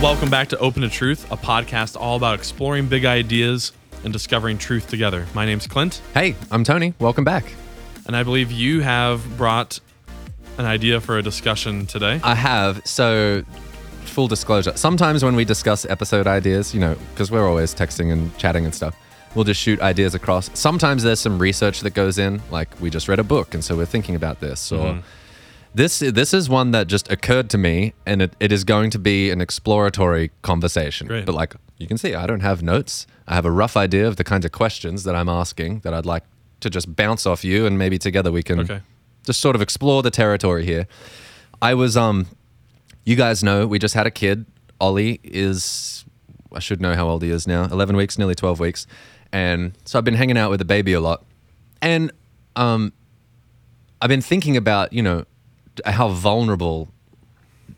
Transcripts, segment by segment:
Welcome back to Open to Truth, a podcast all about exploring big ideas and discovering truth together. My name's Clint, Hey, I'm Tony. Welcome back. and I believe you have brought an idea for a discussion today. I have. So, full disclosure sometimes when we discuss episode ideas, you know, because we're always texting and chatting and stuff, we'll just shoot ideas across. Sometimes there's some research that goes in, like we just read a book and so we're thinking about this. Or mm-hmm. This, this is one that just occurred to me and it, it is going to be an exploratory conversation. Great. But, like, you can see, I don't have notes. I have a rough idea of the kinds of questions that I'm asking that I'd like to just bounce off you and maybe together we can Okay. just sort of explore the territory here. I was um you guys know we just had a kid. Ollie is I should know how old he is now. 11 weeks, nearly 12 weeks. And so I've been hanging out with the baby a lot. And um I've been thinking about, you know, how vulnerable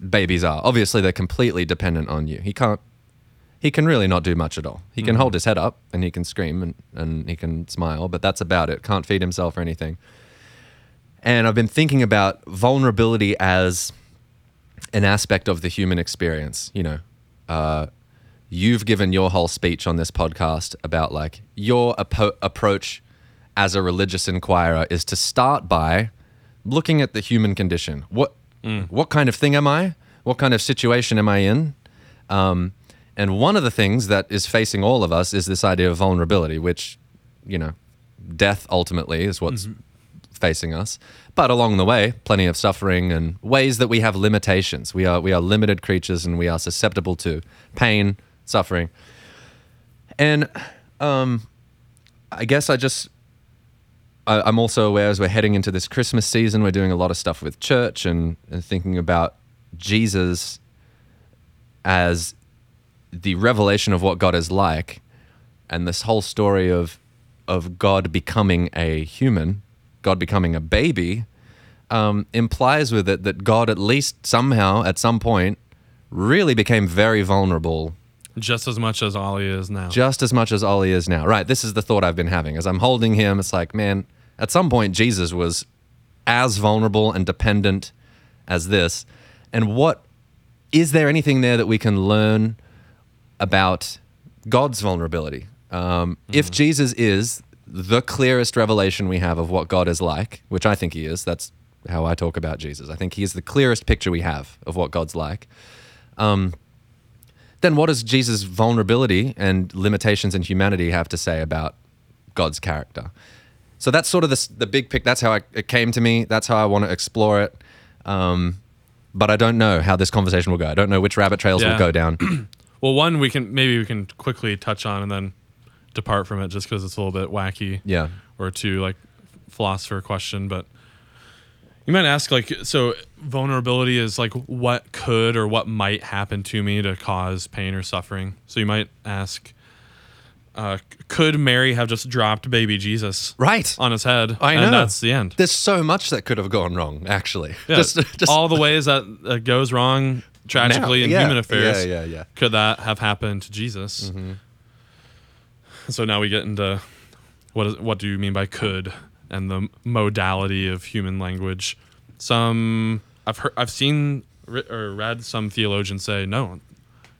babies are. Obviously they're completely dependent on you. He can't he can really not do much at all. He can hold his head up and he can scream and, and he can smile, but that's about it. Can't feed himself or anything. And I've been thinking about vulnerability as an aspect of the human experience. You know, uh, you've given your whole speech on this podcast about like your apo- approach as a religious inquirer is to start by looking at the human condition. What what kind of thing am I? What kind of situation am I in? Um, and one of the things that is facing all of us is this idea of vulnerability, which, you know, death ultimately is what's facing us. But along the way, plenty of suffering and ways that we have limitations. We are we are limited creatures and we are susceptible to pain, suffering. And um, I guess I just I, I'm also aware as we're heading into this Christmas season, we're doing a lot of stuff with church and, and thinking about Jesus as the revelation of what God is like, and this whole story of of God becoming a human, God becoming a baby, um, implies with it that God at least somehow at some point really became very vulnerable Just as much as Ollie is now. just as much as Ollie is now. Right. This is the thought I've been having as I'm holding him. It's like, man, at some point Jesus was as vulnerable and dependent as this. And what is there anything there that we can learn about God's vulnerability? Um, If Jesus is the clearest revelation we have of what God is like, which I think he is, that's how I talk about Jesus. I think he is the clearest picture we have of what God's like then what does Jesus' vulnerability and limitations in humanity have to say about God's character? So that's sort of the, the big pick. That's how I, it came to me. That's how I want to explore it. Um, but I don't know how this conversation will go. I don't know which rabbit trails Yeah. will go down. Well, one we can maybe we can quickly touch on and then depart from it just because it's a little bit wacky. yeah. or two like philosopher question but you might ask like so vulnerability is like what could or what might happen to me to cause pain or suffering so you might ask uh, could mary have just dropped baby jesus Right. on his head I and know. that's the end There's so much that could have gone wrong, actually. Yeah, Just, just all the ways that uh, goes wrong tragically now. in Yeah. human affairs Yeah, yeah, yeah. could that have happened to jesus Mm-hmm. so now we get into what is what do you mean by could and the modality of human language some i've heard i've seen or read some theologians say no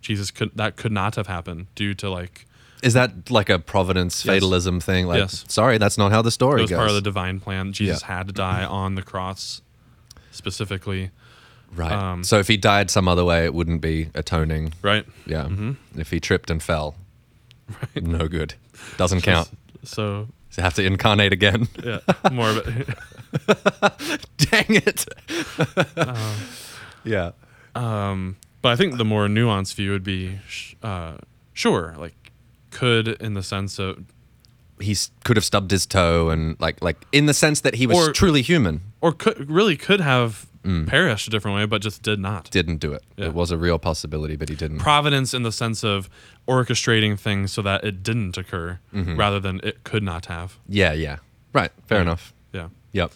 jesus could that could not have happened due to like Is that like a providence Yes. fatalism thing? Like, Yes. sorry, that's not how the it story was goes. part of the divine plan jesus Yeah. had to die on the cross specifically right. um, so if he died some other way, it wouldn't be atoning. right Yeah. Mm-hmm. If he tripped and fell, right. no good. Doesn't count. so So have to incarnate again. yeah more of it Dang it. yeah. Um, but I think the more nuanced view would be, sh- uh, sure, like could in the sense of, He could have stubbed his toe and like like in the sense that he was Or- truly human. or could really could have mm. perished a different way, but just did not. Didn't do it. Yeah. It was a real possibility, but he didn't. Providence in the sense of orchestrating things so that it didn't occur, mm-hmm. rather than it could not have. yeah, yeah. Right. Fair Yeah. enough. Yeah, Yep.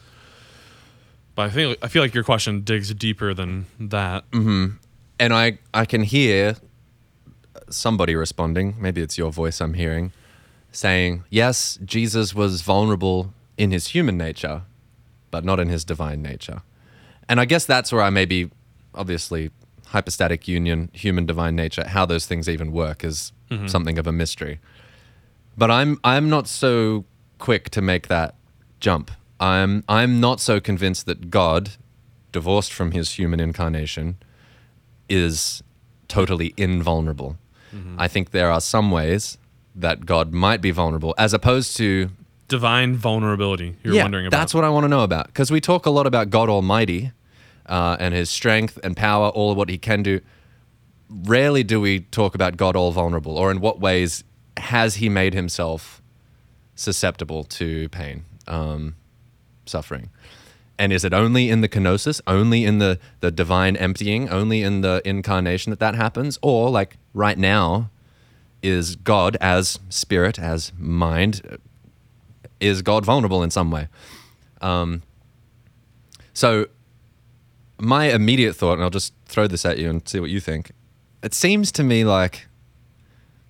but I think I feel like your question digs deeper than that. Mm-hmm. And I I can hear somebody responding, maybe it's your voice I'm hearing, saying, "Yes, Jesus was vulnerable in his human nature, but not in his divine nature." And I guess that's where I maybe obviously hypostatic union, human divine nature, how those things even work is mm-hmm. something of a mystery. But I'm I'm not so quick to make that jump. I'm I'm not so convinced that God, divorced from his human incarnation, is totally invulnerable. I think there are some ways that God might be vulnerable, as opposed to Divine vulnerability. You're yeah, wondering about. That's what I want to know about because we talk a lot about God Almighty uh, and His strength and power, all of what He can do. Rarely do we talk about God all vulnerable, or in what ways has He made Himself susceptible to pain, um, suffering. And is it only in the kenosis, only in the, the divine emptying, only in the incarnation that that happens? Or, like right now, is God as spirit, as mind, is God vulnerable in some way? Um, so, my immediate thought, and I'll just throw this at you and see what you think. It seems to me like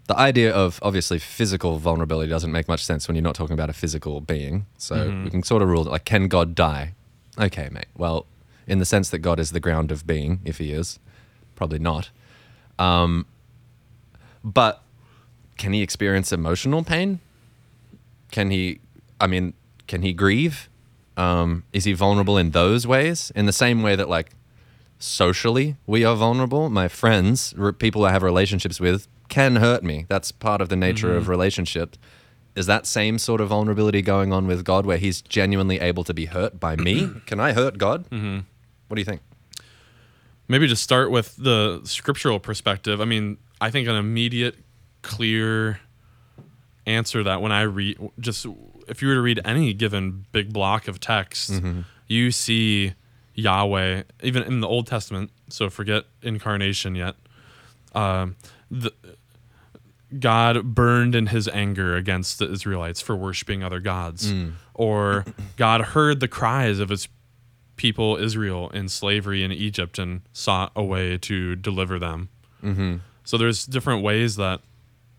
the idea of obviously physical vulnerability doesn't make much sense when you're not talking about a physical being. So we can sort of rule that, like, can God die? Okay, mate. Well, in the sense that God is the ground of being, if he is, probably not. Um, but can he experience emotional pain? Can he, I mean, can he grieve? Um, is he vulnerable in those ways? In the same way that, like, socially we are vulnerable. My friends, r- people I have relationships with, can hurt me. That's part of the nature of relationship. Is that same sort of vulnerability going on with God, where He's genuinely able to be hurt by me? can I hurt God? Mm-hmm. What do you think? maybe just start with the scriptural perspective. I mean, I think an immediate, clear answer that when I read, just if you were to read any given big block of text, Mm-hmm. you see Yahweh, even in the Old Testament. So forget incarnation yet. Um, the, God burned in his anger against the Israelites for worshiping other gods, Mm. or God heard the cries of his people Israel in slavery in Egypt and sought a way to deliver them. Mm-hmm. So there's different ways that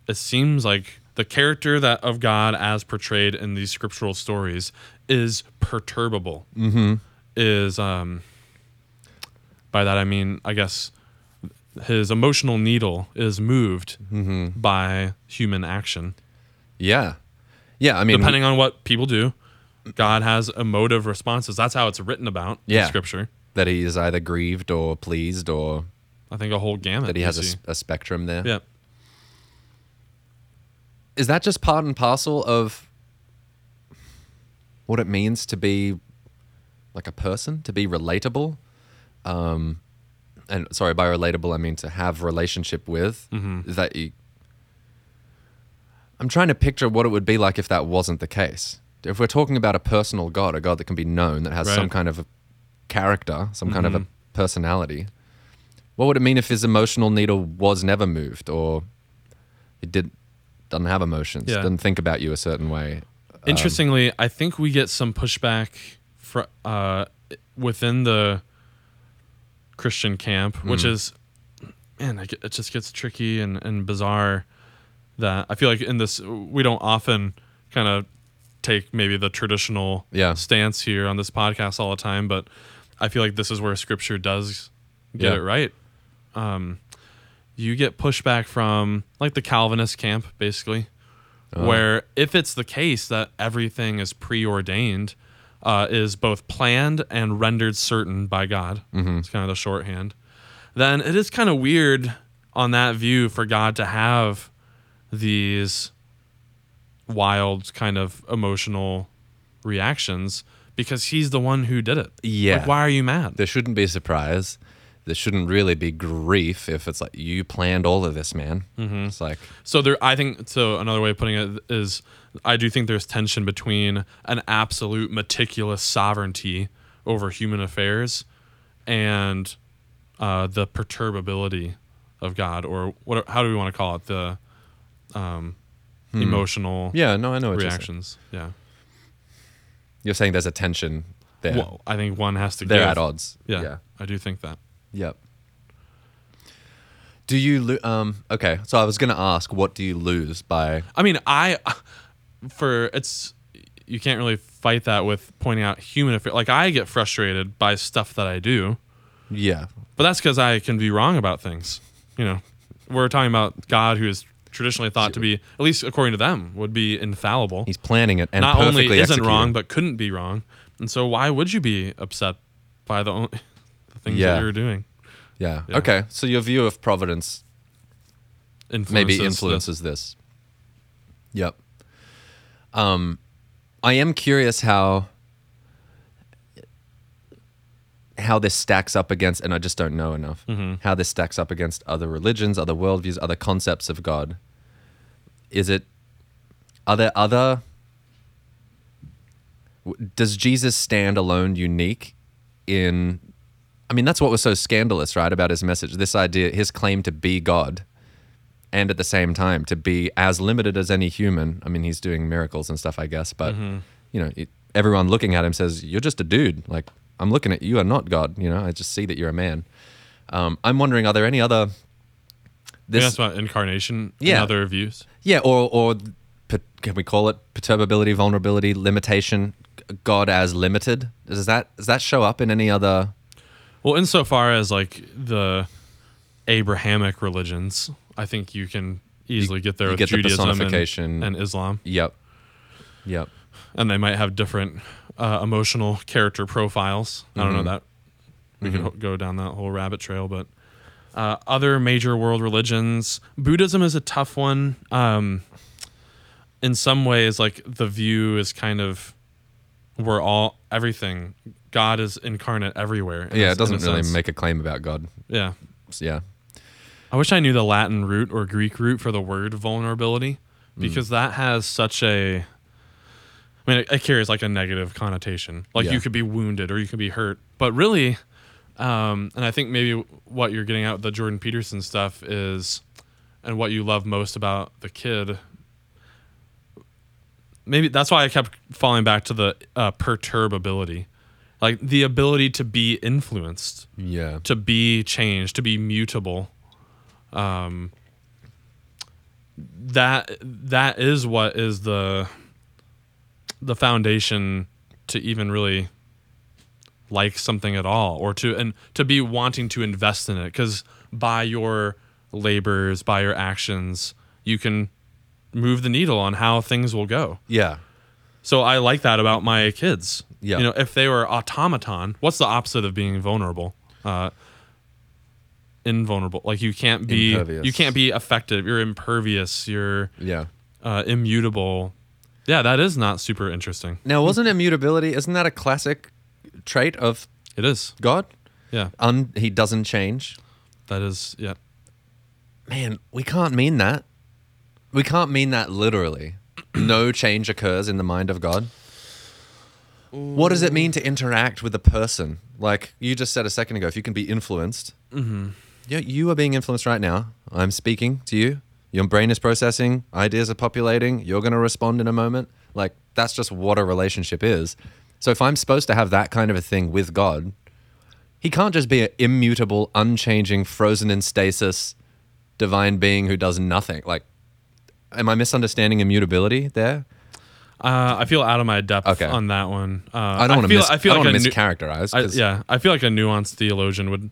it seems like the character that of God as portrayed in these scriptural stories is perturbable. Mm-hmm. Is um by that I mean I guess his emotional needle is moved Mm-hmm. by human action. Yeah, yeah. I mean, Depending on what people do, God has emotive responses. That's how it's written about Yeah. in scripture. that he is either grieved or pleased, or I think a whole gamut. that he has a, a spectrum there. yeah. is that just part and parcel of what it means to be like a person to be relatable um and sorry by relatable i mean to have relationship with Mm-hmm. that you i'm trying to picture what it would be like if that wasn't the case if we're talking about a personal god a god that can be known that has some kind of a character some kind of a Mhm. personality what would it mean if his emotional needle was never moved or it did doesn't have emotions Yeah. doesn't think about you a certain way Um, Interestingly, I think we get some pushback fr- uh, within the Christian camp, which Mm. is, man, it, just gets tricky and, and bizarre. That I feel like in this, we don't often kind of take maybe the traditional Yeah. stance here on this podcast all the time, but I feel like this is where Scripture does get Yeah. it right. Um, you get pushback from like the Calvinist camp, basically Oh. where if it's the case that everything is preordained, uh, is both planned and rendered certain by God, Mhm. it's kind of the shorthand, then it is kind of weird on that view for God to have these wild kind of emotional reactions because he's the one who did it. Yeah. Like, why are you mad? there shouldn't be surprise there shouldn't really be grief if it's like you planned all of this man Mhm. it's like So there, I think. So another way of putting it is, I do think there's tension between an absolute meticulous sovereignty over human affairs and uh, the perturbability of God, or what? How do we want to call it? The um, emotional yeah no i know what you're reactions. Yeah. you're saying there's a tension there Well, I think one has to. they're give. at odds Yeah, yeah I do think that. Yep. Do you lo- um okay, so I was going to ask what do you lose by I mean, I for it's you can't really fight that with pointing out human affair. Like I get frustrated by stuff that I do, Yeah. But that's because I can be wrong about things. You know, we're talking about God who is traditionally thought to be, at least according to them, would be infallible. He's planning it and Not only isn't executing. wrong, but couldn't be wrong. And so why would you be upset by the, only, the things Yeah. that you're doing? Yeah. Yeah. Okay. So your view of providence Influences maybe influences this. Yep. Um, I am curious how how this stacks up against, and I just don't know enough. How this stacks up against other religions, other worldviews, other concepts of God. Is it? Are there other? Does Jesus stand alone, unique in? I mean, that's what was so scandalous, right, about his message. This idea, his claim to be God and at the same time to be as limited as any human. I mean, he's doing miracles and stuff, I guess, but you know, it, everyone looking at him says, "You're just a dude." Like I'm looking at you, are not God. You know, I just see that you're a man. Um, I'm wondering, are there any other? Yeah, This, that's about incarnation Yeah. and other views. yeah, or or can we call it perturbability, vulnerability, limitation? God as limited. Does that does that show up in any other? Well, insofar as like the Abrahamic religions, I think you can easily get there with get the Judaism and, personification. and Islam, Yep. Yep. and they might have different uh, emotional character profiles. I don't know Mm-hmm. that we could ho- go down that whole rabbit trail, but uh, other major world religions, Buddhism is a tough one. Um, in some ways, like the view is kind of we're all everything. God is incarnate everywhere. in Yeah, a it doesn't really sense. make a claim about God. Yeah. Yeah. I wish I knew the Latin root or Greek root for the word vulnerability because that has such a. I mean, it, it carries like a negative connotation. Like Yeah. you could be wounded or you could be hurt, but really, um, and I think maybe what you're getting out the Jordan Peterson stuff is, and what you love most about the kid. Maybe that's why I kept falling back to the uh, perturbability, like the ability to be influenced Yeah. to be changed, to be mutable. Um, that that is what is the the foundation to even really like something at all, or to and to be wanting to invest in it, because by your labors, by your actions, you can move the needle on how things will go. Yeah. So I like that about my kids. Yeah. You know, if they were automaton, what's the opposite of being vulnerable? Uh, invulnerable. Like you can't be Impervious. you can't be effective. You're impervious. You're Yeah. uh, immutable. Yeah, that is not super interesting. Now, wasn't immutability? Isn't that a classic trait of It is. God? Yeah, Un- he doesn't change. that is. Yeah. Man, we can't mean that. We can't mean that literally. no change occurs in the mind of God. What does it mean to interact with a person? Like you just said a second ago, if you can be influenced, mm-hmm. Yeah, you are being influenced right now. I'm speaking to you. Your brain is processing. Ideas are populating. You're going to respond in a moment. Like that's just what a relationship is. So if I'm supposed to have that kind of a thing with God, he can't just be an immutable, unchanging, frozen in stasis, divine being who does nothing. Like, am I misunderstanding immutability there? Uh, I feel out of my depth Okay. on that one. Uh, I don't want to feel, mis- I feel I like want a to nu- mischaracterize. Yeah, I feel like a nuanced theologian would.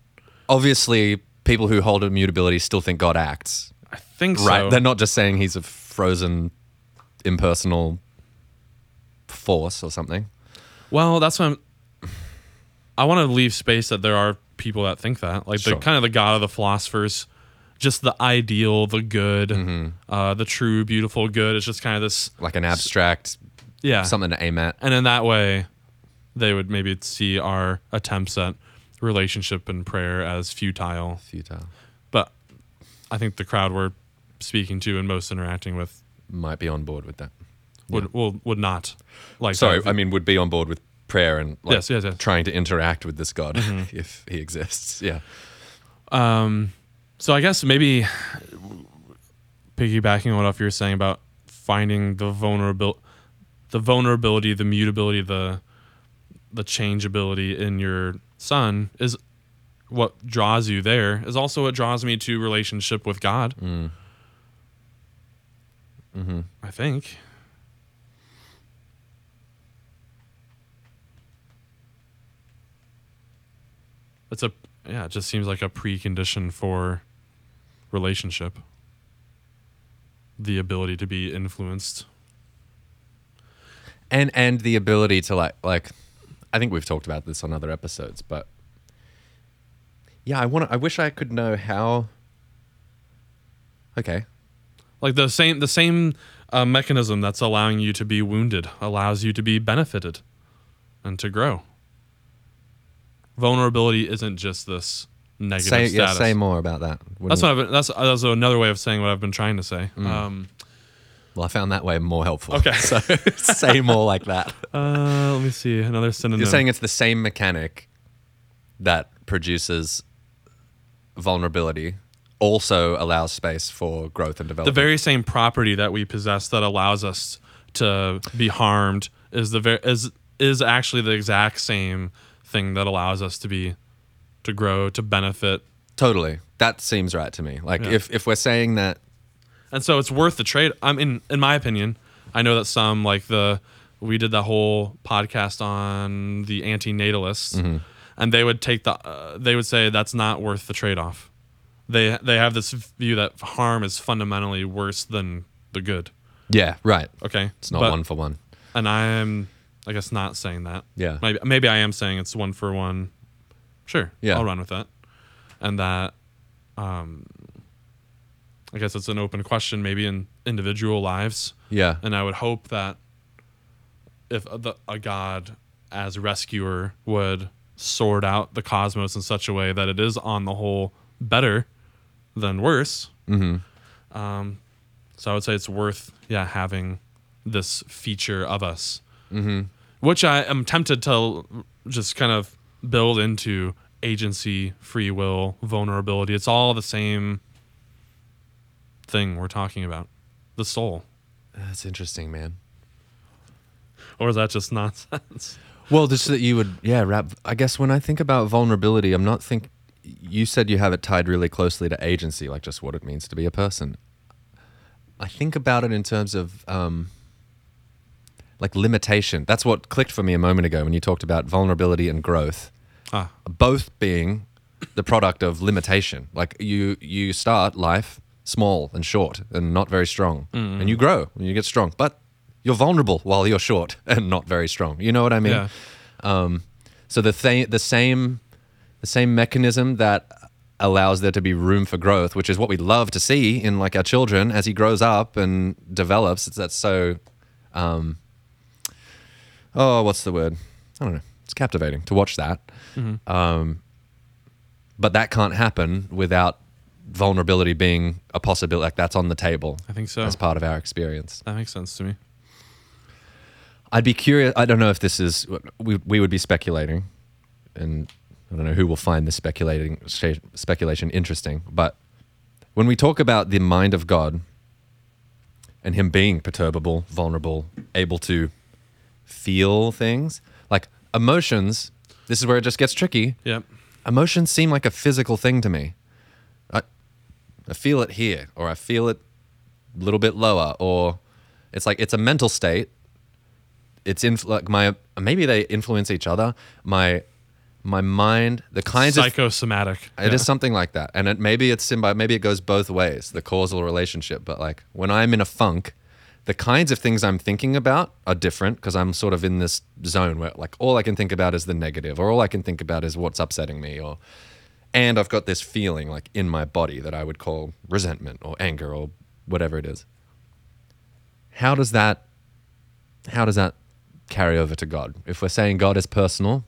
Obviously, people who hold immutability still think God acts. I think Right. so. They're not just saying he's a frozen, impersonal force or something. Well, that's what I'm. I want to leave space that there are people that think that, like Sure. the kind of the god of the philosophers, just the ideal, the good, Mm-hmm. uh, the true, beautiful good. It's just kind of this, Like an abstract, yeah, something to aim at. and in that way, they would maybe see our attempts at relationship and prayer as futile. Futile. But I think the crowd we're speaking to and most interacting with Might be on board with that. would will would not like. Sorry, that. I mean, would be on board with prayer and like, Yes, yes, yes. trying to interact with this God if he exists. Yeah. Um, so I guess maybe piggybacking on what you're saying about finding the vulnerable, the vulnerability, the mutability, the the changeability in your son is what draws you there. Is also what draws me to relationship with God. Mm. Mm-hmm. I think. It's a yeah, it just seems like a precondition for relationship. The ability to be influenced. and and the ability to like like i think we've talked about this on other episodes but yeah i want. I wish i could know how okay Like the same the same uh, mechanism that's allowing you to be wounded allows you to be benefited and to grow. Vulnerability isn't just this negative say yeah, status. say more about that That's what I've been, that's that's another way of saying what I've been trying to say. Um, well i found that way more helpful Okay. so say more like that uh, let me see another synonym. you're saying it's the same mechanic that produces vulnerability also allows space for growth and development. the very same property that we possess that allows us to be harmed is the ver- is is actually the exact same thing that allows us to be to grow to benefit totally that seems right to me like Yeah. if if we're saying that and so it's worth the trade i mean in my opinion i know that some like the we did that whole podcast on the anti-natalists Mm-hmm. and they would take the uh, they would say that's not worth the trade-off they they have this view that harm is fundamentally worse than the good yeah right okay it's not But- one for one and I am, I guess, not saying that. Yeah. Maybe, maybe I am saying it's one for one. Sure. Yeah. I'll run with that. And that, um, I guess it's an open question, maybe in individual lives. yeah And I would hope that if the, a God as rescuer would sort out the cosmos in such a way that it is on the whole better than worse. Mm-hmm. Um, so I would say it's worth, yeah, having this feature of us, mm-hmm. which I am tempted to just kind of build into agency, free will, vulnerability. It's all the same thing we're talking about, the soul. that's interesting man Or is that just nonsense? Well, just that you would, yeah, wrap. I guess when I think about vulnerability, I'm not think. You said you have it tied really closely to agency, like just what it means to be a person. I think about it in terms of um, like limitation. That's what clicked for me a moment ago when you talked about vulnerability and growth, Ah, both being the product of limitation. Like you, you start life small and short and not very strong, and you grow and you get strong, but you're vulnerable while you're short and not very strong. You know what I mean? yeah. Um, so the th- the same the same mechanism that allows there to be room for growth, which is what we love to see in like our children as he grows up and develops. It's that's so um, oh, what's the word? I don't know. It's captivating to watch that. Um, but that can't happen without vulnerability being a possibility. Like that's on the table I think so. as part of our experience. That makes sense to me. I'd be curious. I don't know if this is we we would be speculating, and I don't know who will find this speculating speculation interesting. But when we talk about the mind of God and Him being perturbable, vulnerable, able to feel things like emotions, this is where it just gets tricky. Yep. Emotions seem like a physical thing to me. I, feel it here, or I feel it a little bit lower, or it's like it's a mental state. It's in like my maybe they influence each other. My my mind, the kinds of Psychosomatic. it is something like that, and it maybe it's symbi- maybe it goes both ways, the causal relationship. But like when I'm in a funk, the kinds of things I'm thinking about are different because I'm sort of in this zone where like all I can think about is the negative, or all I can think about is what's upsetting me, or and I've got this feeling like in my body that I would call resentment or anger or whatever it is. How does that how does that carry over to God? If we're saying God is personal,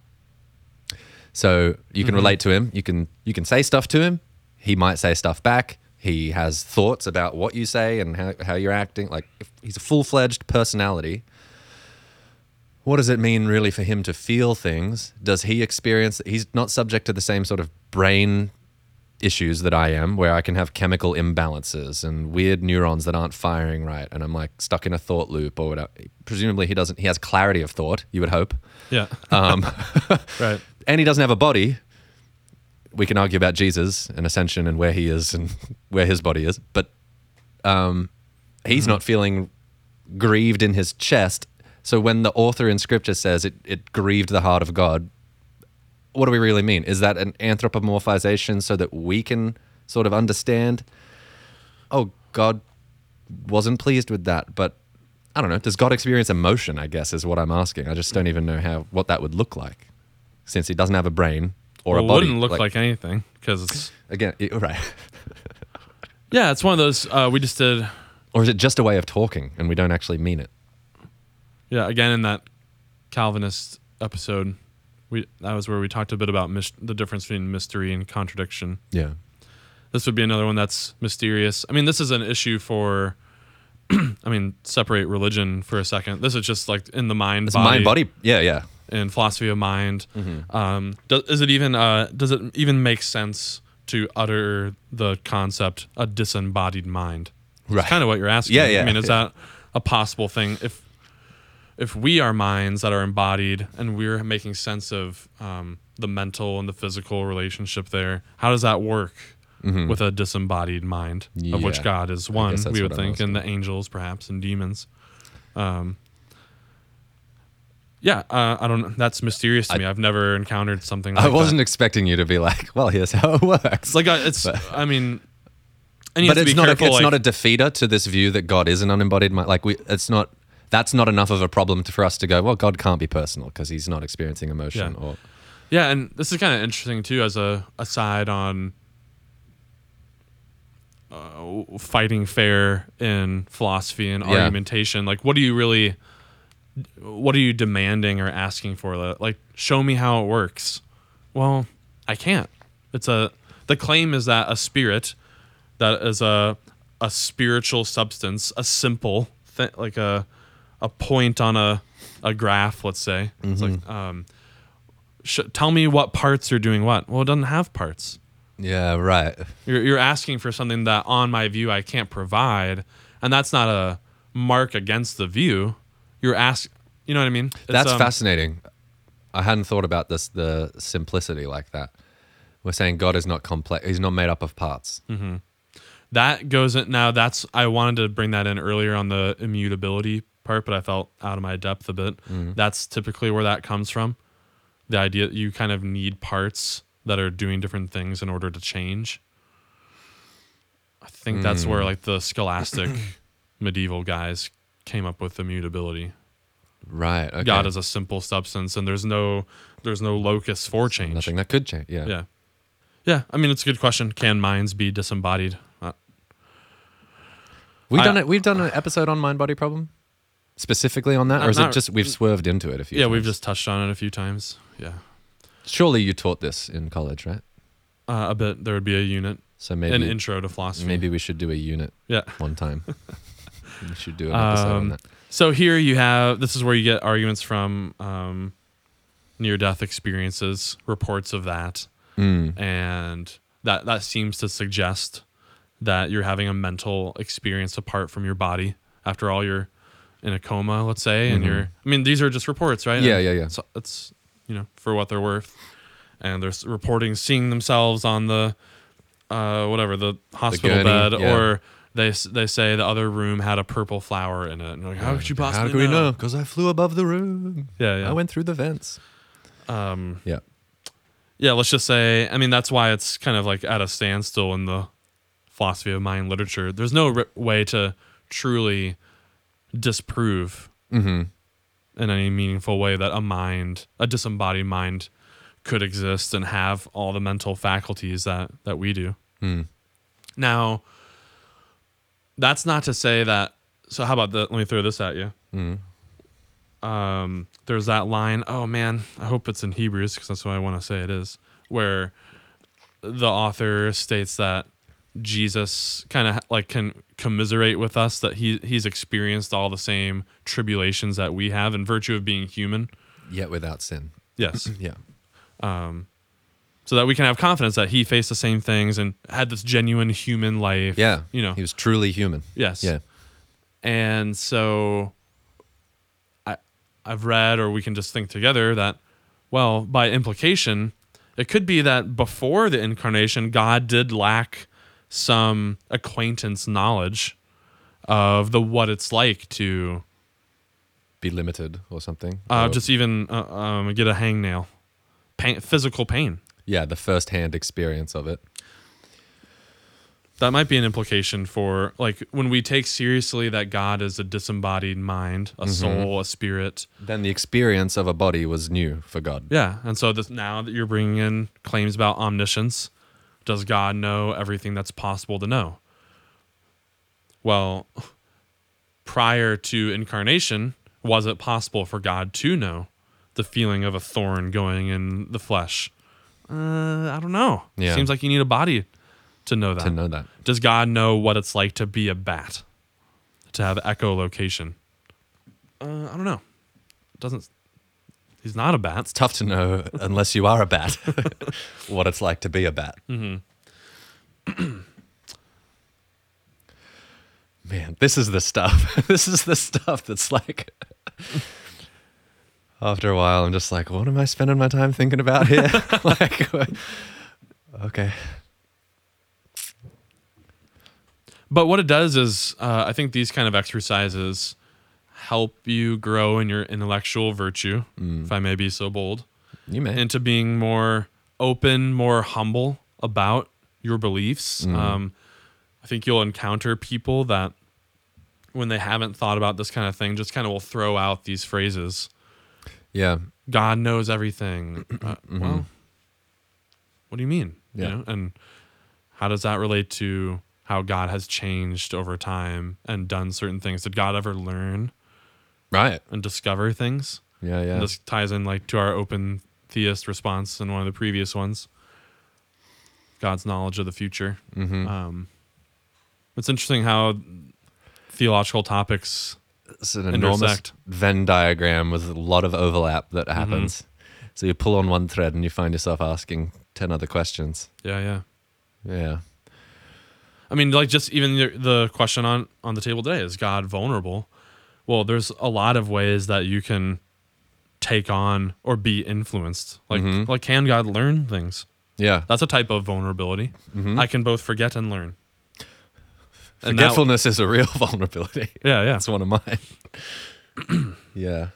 so you can mm-hmm. relate to him. You can you can say stuff to him. He might say stuff back. He has thoughts about what you say and how, how you're acting. Like if he's a full fledged personality. What does it mean really for him to feel things? Does he experience? He's not subject to the same sort of brain issues that I am, where I can have chemical imbalances and weird neurons that aren't firing right, and I'm like stuck in a thought loop or whatever. Presumably, he doesn't. He has clarity of thought. You would hope. Yeah. Um, right. and he doesn't have a body. We can argue about Jesus and ascension and where he is and where his body is, but um, he's not feeling grieved in his chest. So when the author in Scripture says it, it grieved the heart of God, what do we really mean? Is that an anthropomorphization so that we can sort of understand? Oh, God wasn't pleased with that, but I don't know. Does God experience emotion? I guess is what I'm asking. I just don't even know how what that would look like, since he doesn't have a brain or Well, a it body. wouldn't look like, anything because it's again, it- right? yeah, it's one of those. Uh, we just did or is it just a way of talking and we don't actually mean it? Yeah again in that Calvinist episode. We that was where we talked a bit about mis- the difference between mystery and contradiction. Yeah. This would be another one that's mysterious. I mean, this is an issue for. I mean, separate religion for a second. This is just like in the mind, It's body, mind body. Yeah, yeah. and philosophy of mind. Mm-hmm. Um, does, is it even? Uh, does it even make sense to utter the concept a disembodied mind? Right. It's kind of what you're asking. Yeah, yeah, I mean, is yeah. that a possible thing? If if we are minds that are embodied and we're making sense of um, the mental and the physical relationship there, how does that work with a disembodied mind, of which Mm-hmm. God is one? We would think, and the angels perhaps, and demons. Um, yeah, uh, I don't. That's mysterious to I- me. I've never encountered something. like that. I wasn't That. expecting you to be like, well, here's how it works. Like a, it's. I mean, but it's not careful, a, it's like- not a defeater to this view that God is an unembodied mind. Like we, it's not. That's not enough of a problem to, for us to go. Well, God can't be personal because He's not experiencing emotion. Yeah. Or Yeah, and this is kind of interesting too, as a aside on uh, fighting fair in philosophy and Yeah. argumentation. Like, what are you really? What are you demanding or asking for? Like, show me how it works. Well, I can't. It's a. The claim is that a spirit, that is a a spiritual substance, a simple thing, like a a point on a a graph. Let's say it's like um, sh- tell me what parts are doing what. Well, it doesn't have parts. yeah, right. You're, you're asking for something that, on my view, I can't provide, and that's not a mark against the view. You're ask, you know what I mean? It's, That's um, fascinating. I hadn't thought about this. The simplicity like that. We're saying God is not complex. He's not made up of parts. That goes in, now. That's I wanted to bring that in earlier on the immutability part, but I felt out of my depth a bit. That's typically where that comes from. The idea that you kind of need parts that are doing different things in order to change. I think that's where like the scholastic medieval guys came up with immutability. Right. Okay. God is a simple substance, and there's no there's no locus for change. nothing that could change. Yeah. Yeah, yeah. I mean, it's a good question. Can minds be disembodied? Uh, We've I- done it. We've done an episode on mind body problem, specifically on that, or is it just we've swerved into it a few? yeah, we've just touched on it a few times. Yeah, Surely you taught this in college, right? uh, a bit. There would be a unit, So maybe an intro to philosophy. maybe we should do a unit Yeah. one time. we should do an episode on Um, that. So here you have. This is where you get arguments from um, near-death experiences, reports of that, Mm. and that that seems to suggest that you're having a mental experience apart from your body. After all, you're in a coma, let's say, and you're. I mean, these are just reports, right? Mm-hmm. Yeah, And yeah, yeah. So it's you know for what they're worth, and they're reporting seeing themselves on the uh, whatever the hospital gurney, bed, yeah. or they they say the other room had a purple flower in it. And like, how could you possibly How could we know? Because I flew above the room. Yeah, yeah. I went through the vents. um, Yeah. yeah, let's just say, I mean, that's why it's kind of like at a standstill in the philosophy of mind literature. There's no way to truly disprove Mm-hmm. in any meaningful way that a mind, a disembodied mind, could exist and have all the mental faculties that that we do. Mm. Now, that's not to say that. So, how about that? Let me throw this at you. Mm. um, there's that line. Oh man, I hope it's in Hebrews because that's what I want to say it is. Where the author states that Jesus kind of like can commiserate with us that he he's experienced all the same tribulations that we have in virtue of being human. Yet without sin. Yes. Yeah. um, so that we can have confidence that he faced the same things and had this genuine human life. Yeah. You know. He was truly human. Yes. Yeah. And so I I've read or we can just think together that well, by implication, it could be that before the incarnation God did lack some acquaintance knowledge of the what it's like to Be limited or something. uh, Or- just even uh, um, get a hangnail pain, physical pain. Yeah, the first-hand experience of it. That might be an implication for like when we take seriously that God is a disembodied mind, a soul, a spirit. Then the experience of a body was new for God. Yeah, and so this, now that you're bringing in claims about omniscience, does God know everything that's possible to know? Well, prior to incarnation, was it possible for God to know the feeling of a thorn going in the flesh? Uh, I don't know. Yeah. Seems like you need a body to know that. To know that. Does God know what it's like to be a bat? To have echolocation? Uh, I don't know. It Doesn't. He's not a bat. It's tough to know unless you are a bat what it's like to be a bat. Man, this is the stuff. this is the stuff that's like. After a while, I'm just like, what am I spending my time thinking about here? like, okay. But what it does is, uh, I think these kind of exercises help you grow in your intellectual virtue, if I may be so bold, You may. into being more open, more humble about your beliefs. Um, I think you'll encounter people that, when they haven't thought about this kind of thing, just kind of will throw out these phrases. yeah. God knows everything. Uh, Well, what do you mean? Mm-hmm. Yeah. You know, and how does that relate to how God has changed over time and done certain things? Did God ever learn Right. and discover things? Yeah, yeah. And this ties in like to our open theist response in one of the previous ones. God's knowledge of the future. Mm-hmm. Um, it's interesting how theological topics. it's an enormous intersect. Venn diagram with a lot of overlap that happens. So you pull on one thread and you find yourself asking 10 other questions. Yeah, yeah. Yeah. I mean, like just even the, the question on on the table today is God vulnerable? Well, there's a lot of ways that you can take on or be influenced. Like Mhm. like can God learn things? Yeah. That's a type of vulnerability. Mhm. I can both forget and learn. And that- Forgetfulness is a real vulnerability. yeah, yeah. That's one of mine. yeah.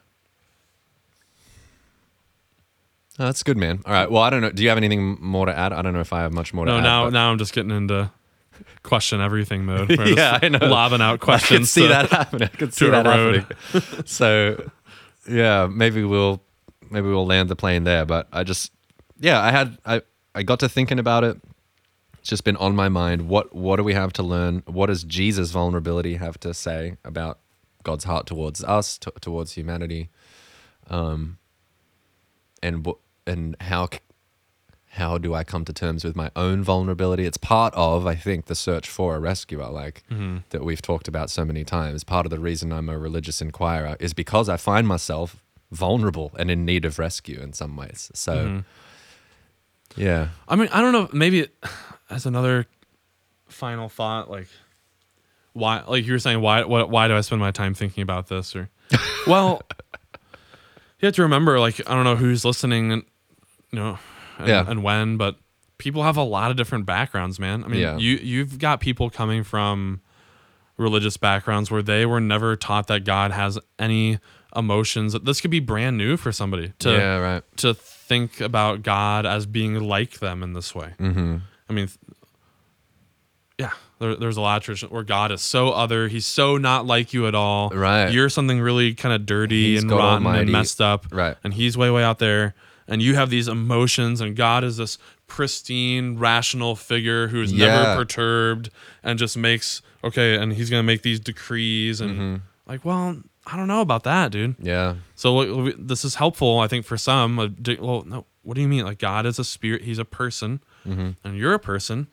Oh, that's good, man. All right. Well, I don't know. Do you have anything more to add? I don't know if I have much more to No, add. now now I'm just getting into question everything mode. Yeah, I know. Lobbing out questions. I could see to- that happening. I could see that road. happening. so, yeah, maybe we'll maybe we'll land the plane there. But I just, yeah, I had I I got to thinking about it. It's just been on my mind. What what do we have to learn? What does Jesus' vulnerability have to say about God's heart towards us, t- towards humanity, um, and what and how how do I come to terms with my own vulnerability? It's part of, I think, the search for a rescuer, like mm-hmm. that we've talked about so many times. Part of the reason I'm a religious inquirer is because I find myself vulnerable and in need of rescue in some ways. So, mm-hmm. yeah, I mean, I don't know. Maybe it- as another final thought, like why, like you were saying, why, what, why do I spend my time thinking about this? Or, well, you have to remember, like, I don't know who's listening, and you know, and, Yeah. and when, but people have a lot of different backgrounds, man. I mean, Yeah. you you've got people coming from religious backgrounds where they were never taught that God has any emotions. This could be brand new for somebody to yeah, right. to think about God as being like them in this way. Mm-hmm. I mean, yeah, there, there's a lot of tradition where God is so other. He's so not like you at all. Right. You're something really kind of dirty He's and rotten Almighty. and messed up. Right. And he's way, way out there. And you have these emotions, and God is this pristine, rational figure who's Yeah. never perturbed and just makes, okay, and he's going to make these decrees. And Mm-hmm. like, well, I don't know about that, dude. Yeah, So this is helpful, I think, for some. Uh, Well, no, what do you mean? Like God is a spirit; He's a person, Mm-hmm. and you're a person.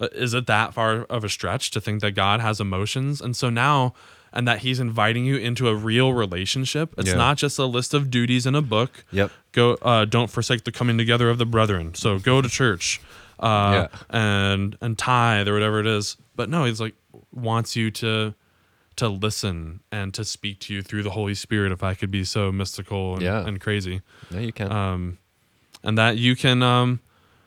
Uh, Is it that far of a stretch to think that God has emotions? And so now, and that He's inviting you into a real relationship. It's Yeah. not just a list of duties in a book. Yep. Go. Uh, don't forsake the coming together of the brethren. So go to church, uh, and and tithe or whatever it is. But no, He's like wants you to to listen and to speak to you through the Holy Spirit, if I could be so mystical and, Yeah. and crazy. yeah, you can. Um, and that you can um,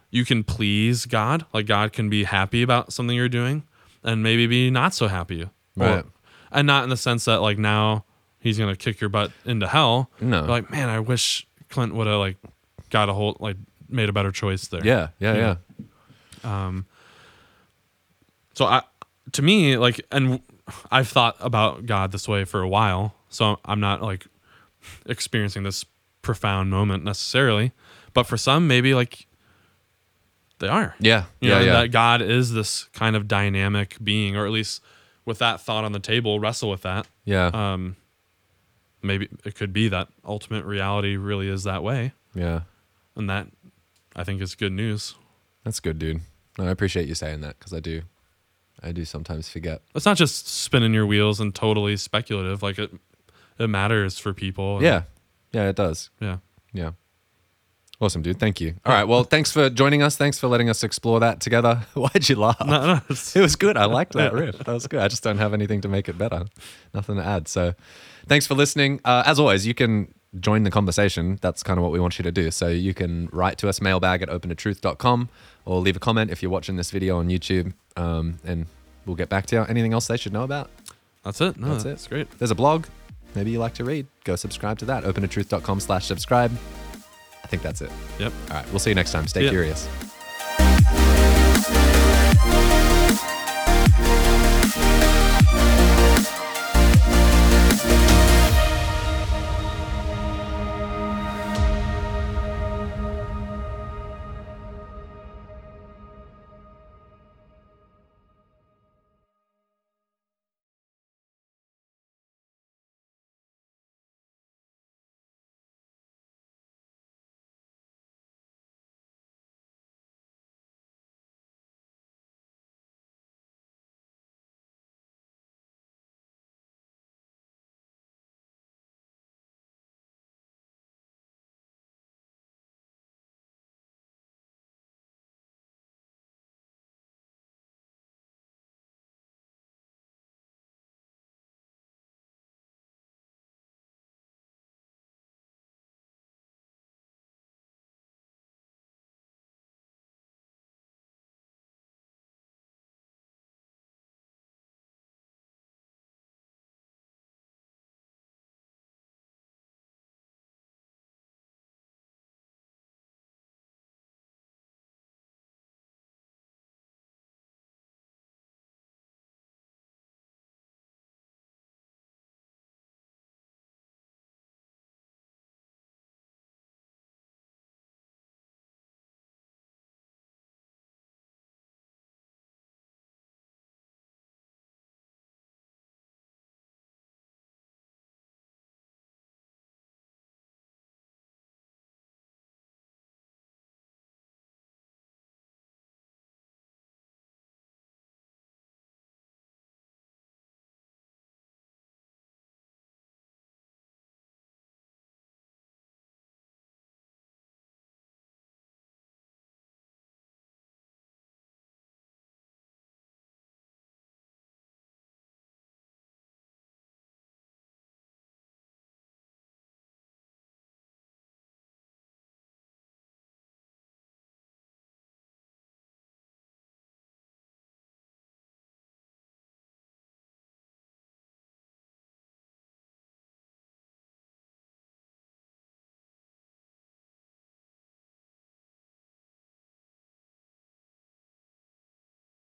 you can please God, like God can be happy about something you're doing, and maybe be not so happy. Or- Right. And not in the sense that like now he's gonna kick your butt into hell. No. Like man, I wish Clint would have like got a whole like made a better choice there. Yeah, yeah, yeah. Yeah. Um, so I, to me, like, and I've thought about God this way for a while. So I'm not like experiencing this profound moment necessarily, but for some, maybe like they are. Yeah, You yeah, know, yeah. that God is this kind of dynamic being, or at least with that thought on the table, wrestle with that. yeah, Um, maybe it could be that ultimate reality really is that way, yeah. and that I think is good news. That's good, dude. No, I appreciate you saying that because I do, I do sometimes forget. It's not just spinning your wheels and totally speculative. Like it, it matters for people. Yeah, yeah, it does. yeah. Yeah. Awesome, dude. Thank you. All right. Well, thanks for joining us. Thanks for letting us explore that together. Why'd you laugh? No, no, It was good. I liked that riff. That was good. I just don't have anything to make it better. Nothing to add. So thanks for listening. Uh, as always, you can join the conversation. That's kind of what we want you to do. So you can write to us, mailbag at opentatruth.com, or leave a comment if you're watching this video on YouTube, um, and we'll get back to you. Anything else they should know about? that's it. No, That's it. That's great. There's a blog. Maybe you like to read. Go subscribe to that. opentatruth.com slash subscribe. I think that's it. Yep. All right. We'll see you next time. Stay Yeah. curious.